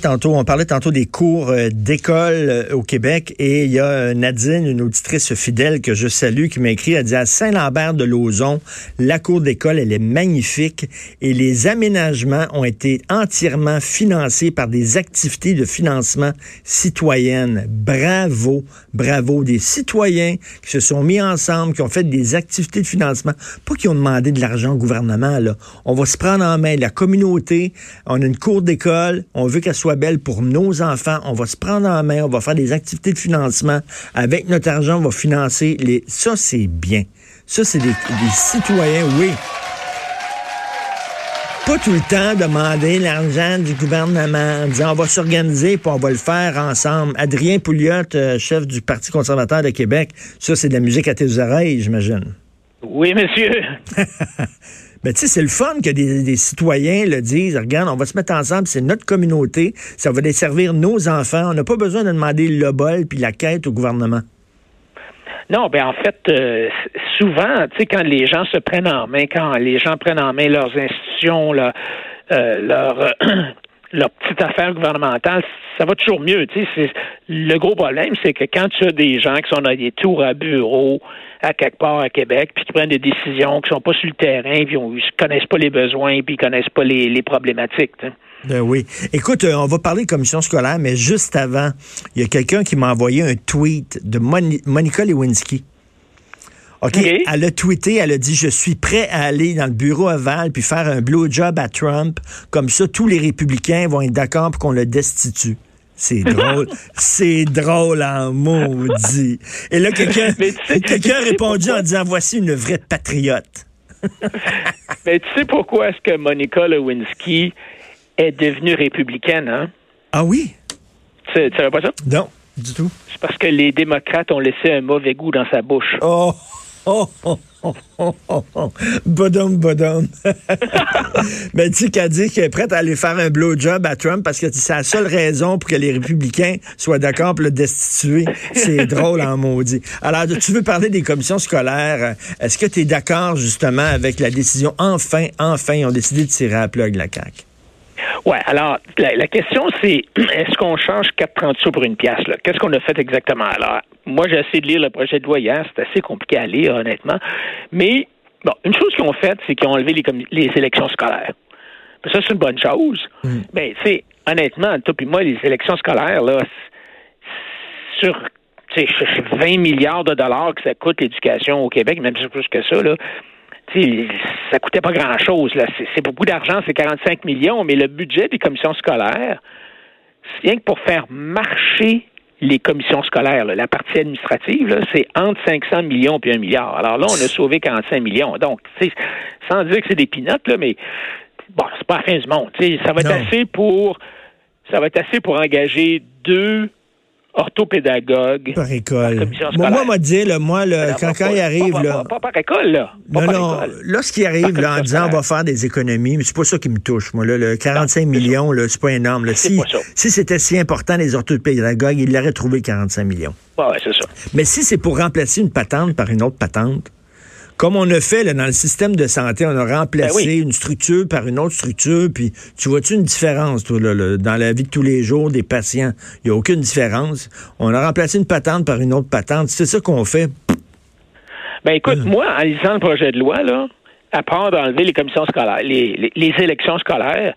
tantôt, on parlait tantôt des cours euh, d'école euh, au Québec et il y a euh, Nadine, une auditrice fidèle que je salue, qui m'a écrit, elle dit à Saint-Lambert de Lauzon, la cour d'école, elle est magnifique et les aménagements ont été entièrement financés par des activités de financement citoyennes. Bravo, bravo, des citoyens qui se sont mis ensemble, qui ont fait des activités de financement, pas qui ont demandé de l'argent au gouvernement. On va se prendre en main la communauté, on a une cour d'école, on veut qu'elle soit belle pour nos enfants. On va se prendre en main, on va faire des activités de financement. Avec notre argent, on va financer les. Ça, c'est bien. Ça, c'est des, citoyens, oui pas tout le temps demander l'argent du gouvernement en disant on va s'organiser puis on va le faire ensemble. Adrien Pouliot, euh, chef du Parti conservateur de Québec, ça c'est de la musique à tes oreilles, j'imagine. Oui, monsieur. Ben, tu sais, c'est le fun que des, citoyens le disent. Regarde, on va se mettre ensemble, c'est notre communauté, ça va desservir nos enfants. On n'a pas besoin de demander le bol puis la quête au gouvernement. Non, ben en fait, euh, souvent, tu sais, quand les gens se prennent en main, quand les gens prennent en main leurs institutions, là, euh, leur, leur petite affaire gouvernementale, ça va toujours mieux. Tu sais, le gros problème, c'est que quand tu as des gens qui sont dans des tours à bureau, à quelque part à Québec, puis qui prennent des décisions, qui sont pas sur le terrain, puis ils connaissent pas les besoins, puis ils connaissent pas les, problématiques. Ben oui. Écoute, euh, on va parler de commission scolaire, mais juste avant, il y a quelqu'un qui m'a envoyé un tweet de Monica Lewinsky. OK? Elle a tweeté, elle a dit Je suis prêt à aller dans le bureau aval puis faire un blowjob à Trump. Comme ça, tous les républicains vont être d'accord pour qu'on le destitue. C'est drôle. c'est drôle en maudit. Et là, quelqu'un quelqu'un a répondu en disant Voici une vraie patriote. Mais tu sais pourquoi est-ce que Monica Lewinsky est devenue républicaine, hein? Ah oui? Tu ne savais pas ça? Non, du tout. C'est parce que les démocrates ont laissé un mauvais goût dans sa bouche. Oh! Oh, oh, oh, oh, oh, oh. Bodum, bodum. Mais tu sais qu'elle dit qu'elle est prête à aller faire un blowjob à Trump parce que c'est la seule raison pour que les républicains soient d'accord pour le destituer. C'est drôle en maudit. Alors, tu veux parler des commissions scolaires. Est-ce que tu es d'accord justement avec la décision? Enfin, enfin, ils ont décidé de tirer à la plug la CAQ. Oui, alors la, question c'est est-ce qu'on change 4,30 sous pour une pièce? Qu'est-ce qu'on a fait exactement? Alors, moi j'ai essayé de lire le projet de loi hier, c'est assez compliqué à lire, honnêtement. Mais bon, une chose qu'ils ont faite, c'est qu'ils ont enlevé les, les élections scolaires. Ça, c'est une bonne chose. Mm. Mais tu sais, honnêtement, toi puis moi, les élections scolaires, là, sur 20 milliards de dollars que ça coûte l'éducation au Québec, même plus que ça, là, ça coûtait pas grand-chose. C'est beaucoup d'argent, c'est 45 millions, mais le budget des commissions scolaires, c'est rien que pour faire marcher les commissions scolaires, la partie administrative, c'est entre 500 millions et 1 milliard. Alors là, on a sauvé 45 millions. Donc, sans dire que c'est des pinottes, là, mais bon, c'est pas la fin du monde. Ça va être assez pour ça va être assez pour engager deux orthopédagogue. Par école. Moi, moi, m'a dit, là, moi, là, quand, quand il arrive. Pas, là, pas, par école, là. non, non. Qui arrive, là, en disant, on va faire des économies, mais c'est pas ça qui me touche, moi, là. Le 45 millions, là, c'est pas énorme. Là. Si, si c'était si important, les orthopédagogues, ils l'auraient trouvé 45 millions. Ouais, c'est ça. Mais si c'est pour remplacer une patente par une autre patente, comme on a fait là, dans le système de santé, on a remplacé ben une structure par une autre structure, puis tu vois-tu une différence toi, là, dans la vie de tous les jours des patients? Il n'y a aucune différence. On a remplacé une patente par une autre patente. C'est ça qu'on fait. Ben écoute, euh. moi, en lisant le projet de loi, là, à part d'enlever les commissions scolaires, les, les élections scolaires,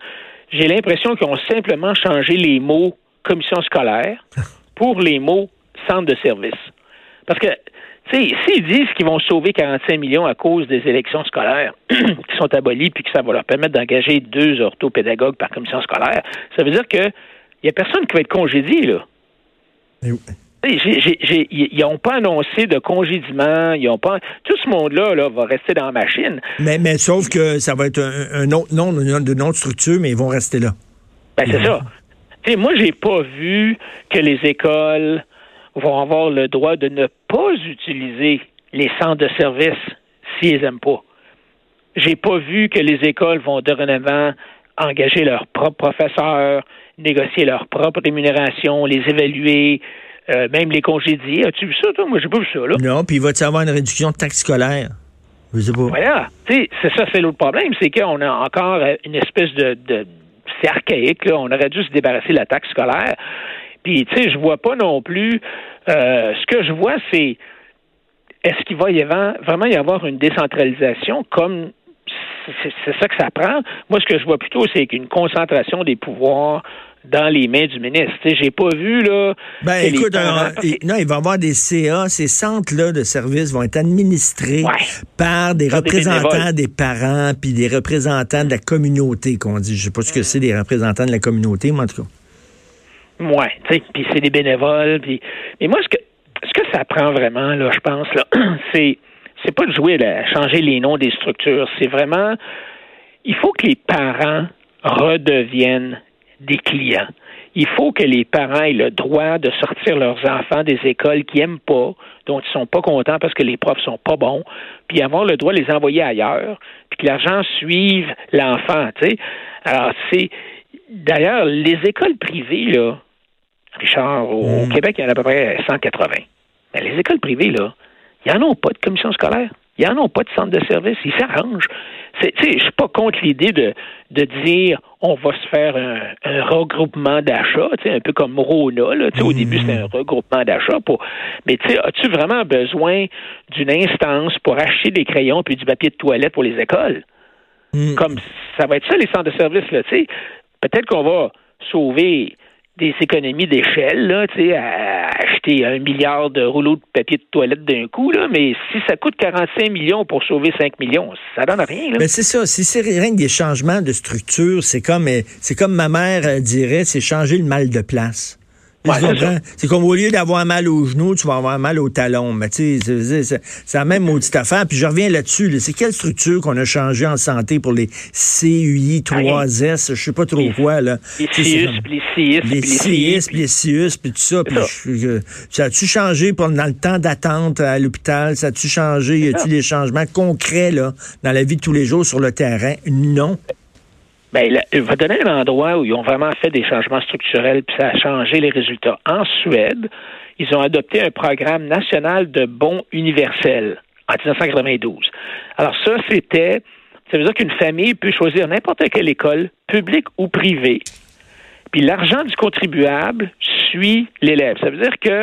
j'ai l'impression qu'ils ont simplement changé les mots commission scolaire pour les mots centre de service. Parce que S'ils disent qu'ils vont sauver 45 millions à cause des élections scolaires qui sont abolies puis que ça va leur permettre d'engager deux orthopédagogues par commission scolaire, ça veut dire qu'il n'y a personne qui va être congédié, là. ils n'ont pas annoncé de congédiement, ils ont pas. Tout ce monde-là là, va rester dans la machine. Mais, mais sauf que ça va être un, autre nom, une autre structure, mais ils vont rester là. Ben, c'est ça. Tu sais, moi, j'ai pas vu que les écoles vont avoir le droit de ne pas utiliser les centres de service s'ils n'aiment pas. J'ai pas vu que les écoles vont dorénavant engager leurs propres professeurs, négocier leur propre rémunération, les évaluer, euh, même les congédier. As-tu vu ça, toi? Moi, j'ai pas vu ça, là. Non, puis il va-tu avoir une réduction de taxes scolaires? Je sais pas. Voilà. Tu sais, c'est ça, c'est l'autre problème, c'est qu'on a encore une espèce de, de c'est archaïque, là. On aurait dû se débarrasser de la taxe scolaire. Puis, tu sais, je vois pas non plus. Euh, ce que je vois, c'est est-ce qu'il va y avoir, vraiment y avoir une décentralisation comme c'est ça que ça prend? Moi, ce que je vois plutôt, c'est qu'une concentration des pouvoirs dans les mains du ministre. J'ai pas vu là. Ben écoute, non, il va y avoir des CA, ces centres-là de services vont être administrés par des représentants des, parents puis des représentants de la communauté, qu'on dit. Je sais pas ce que c'est des représentants de la communauté, mais en tout cas. Ouais, sais, puis c'est des bénévoles, puis. Mais moi, ce que ce que ça prend vraiment, là, je pense, là, c'est c'est pas de jouer à changer les noms des structures. C'est vraiment il faut que les parents redeviennent des clients. Il faut que les parents aient le droit de sortir leurs enfants des écoles qui n'aiment pas, dont ils sont pas contents parce que les profs sont pas bons, puis avoir le droit de les envoyer ailleurs, puis que l'argent suive l'enfant. Tu Alors c'est d'ailleurs les écoles privées là, Richard, au, mm. Québec il y en a à peu près 180. Mais les écoles privées là, ils n'en ont pas de commission scolaire. Ils n'en ont pas de centre de service. Ils s'arrangent. Je ne suis pas contre l'idée de, de dire on va se faire un, regroupement d'achat, un peu comme Rona. Là, Au début, c'était un regroupement d'achat. Pour... Mais as-tu vraiment besoin d'une instance pour acheter des crayons puis du papier de toilette pour les écoles? Mm. Comme ça va être ça, les centres de service. Peut-être qu'on va sauver des économies d'échelle, là, tu sais, acheter un milliard de rouleaux de papier de toilette d'un coup, là, mais si ça coûte 45 millions pour sauver 5 millions, ça donne rien. Là. Mais c'est ça, si c'est rien que des changements de structure, c'est comme c'est comme ma mère euh, dirait, c'est changer le mal de place c'est comme au lieu d'avoir mal aux genoux, tu vas avoir mal au talon. Mais tu sais, c'est la même maudite affaire. Puis je reviens là-dessus. C'est quelle structure qu'on a changé en santé pour les CUI 3S, je sais pas trop quoi. Là. Les CIUS, les CIS. Les CIS, les CIUS, puis tout ça. Puis ça a-tu changé pour, dans le temps d'attente à l'hôpital? Ça a-tu changé? Y a-tu des changements concrets là, dans la vie de tous les jours sur le terrain? Non. Ben, il va donner un endroit où ils ont vraiment fait des changements structurels, puis ça a changé les résultats. En Suède, ils ont adopté un programme national de bons universels en 1992. Alors ça, c'était, ça veut dire qu'une famille peut choisir n'importe quelle école, publique ou privée, puis l'argent du contribuable suit l'élève. Ça veut dire que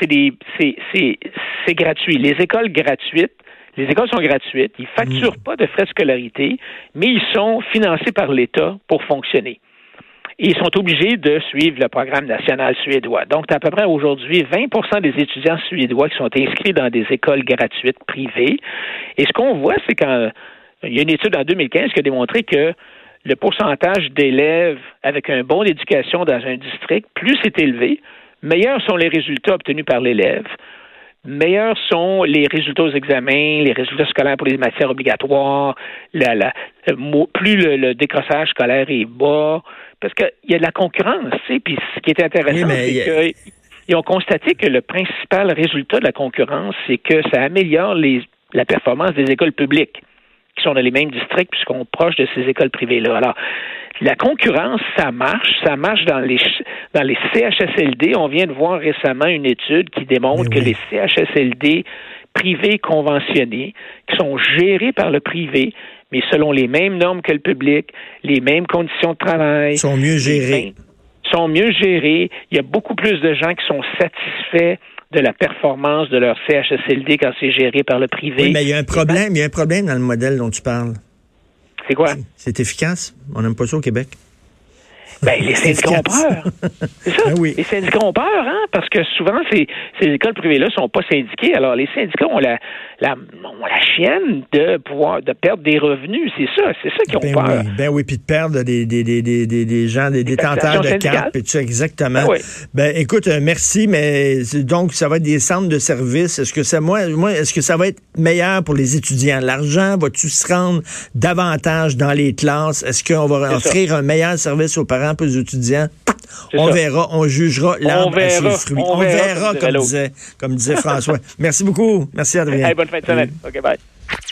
c'est gratuit. Les écoles gratuites les écoles sont gratuites, ils ne facturent pas de frais de scolarité, mais ils sont financés par l'État pour fonctionner. Et ils sont obligés de suivre le programme national suédois. Donc, à peu près aujourd'hui 20% des étudiants suédois qui sont inscrits dans des écoles gratuites privées. Et ce qu'on voit, c'est qu'il y a une étude en 2015 qui a démontré que le pourcentage d'élèves avec un bon éducation dans un district, plus c'est élevé, meilleurs sont les résultats obtenus par l'élève, meilleurs sont les résultats aux examens, les résultats scolaires pour les matières obligatoires, plus le, décrossage scolaire est bas, parce qu'il y a de la concurrence. Puis ce qui est intéressant, c'est qu'ils ont constaté que le principal résultat de la concurrence, c'est que ça améliore la performance des écoles publiques qui sont dans les mêmes districts puisqu'on est proche de ces écoles privées-là. Alors, la concurrence, ça marche, ça marche dans les dans les CHSLD. On vient de voir récemment une étude qui démontre que les CHSLD privés conventionnés, qui sont gérés par le privé, mais selon les mêmes normes que le public, les mêmes conditions de travail, sont mieux gérés. Sont mieux gérés. Il y a beaucoup plus de gens qui sont satisfaits de la performance de leur CHSLD quand c'est géré par le privé. Oui, mais il y a un problème, il y a un problème dans le modèle dont tu parles. C'est quoi? C'est efficace. On n'aime pas ça au Québec. Ben, les syndicats ont peur. C'est ça. Ben oui. Les syndicats ont peur, hein, parce que souvent, ces, ces écoles privées-là sont pas syndiquées. Alors, les syndicats ont la, la, ont la chienne de pouvoir, de perdre des revenus. C'est ça, c'est ça qu'ils ont Ben peur. oui, ben oui, puis de perdre des, des, des, des, des, des gens, des détenteurs de cartes, puis tout ça, exactement. Ben oui. Ben écoute, euh, merci, mais donc ça va être des centres de services. Est-ce que ça, moi, moi, est-ce que ça va être meilleur pour les étudiants? L'argent va-tu se rendre davantage dans les classes? Est-ce qu'on va ça. offrir un meilleur service aux parents, pour les étudiants? On ça. verra, on jugera l'arbre à ses fruits. on On verra, verra, comme disait, comme disait François. Merci beaucoup. Merci, Adrien. Hey, bonne fin de semaine. OK, bye.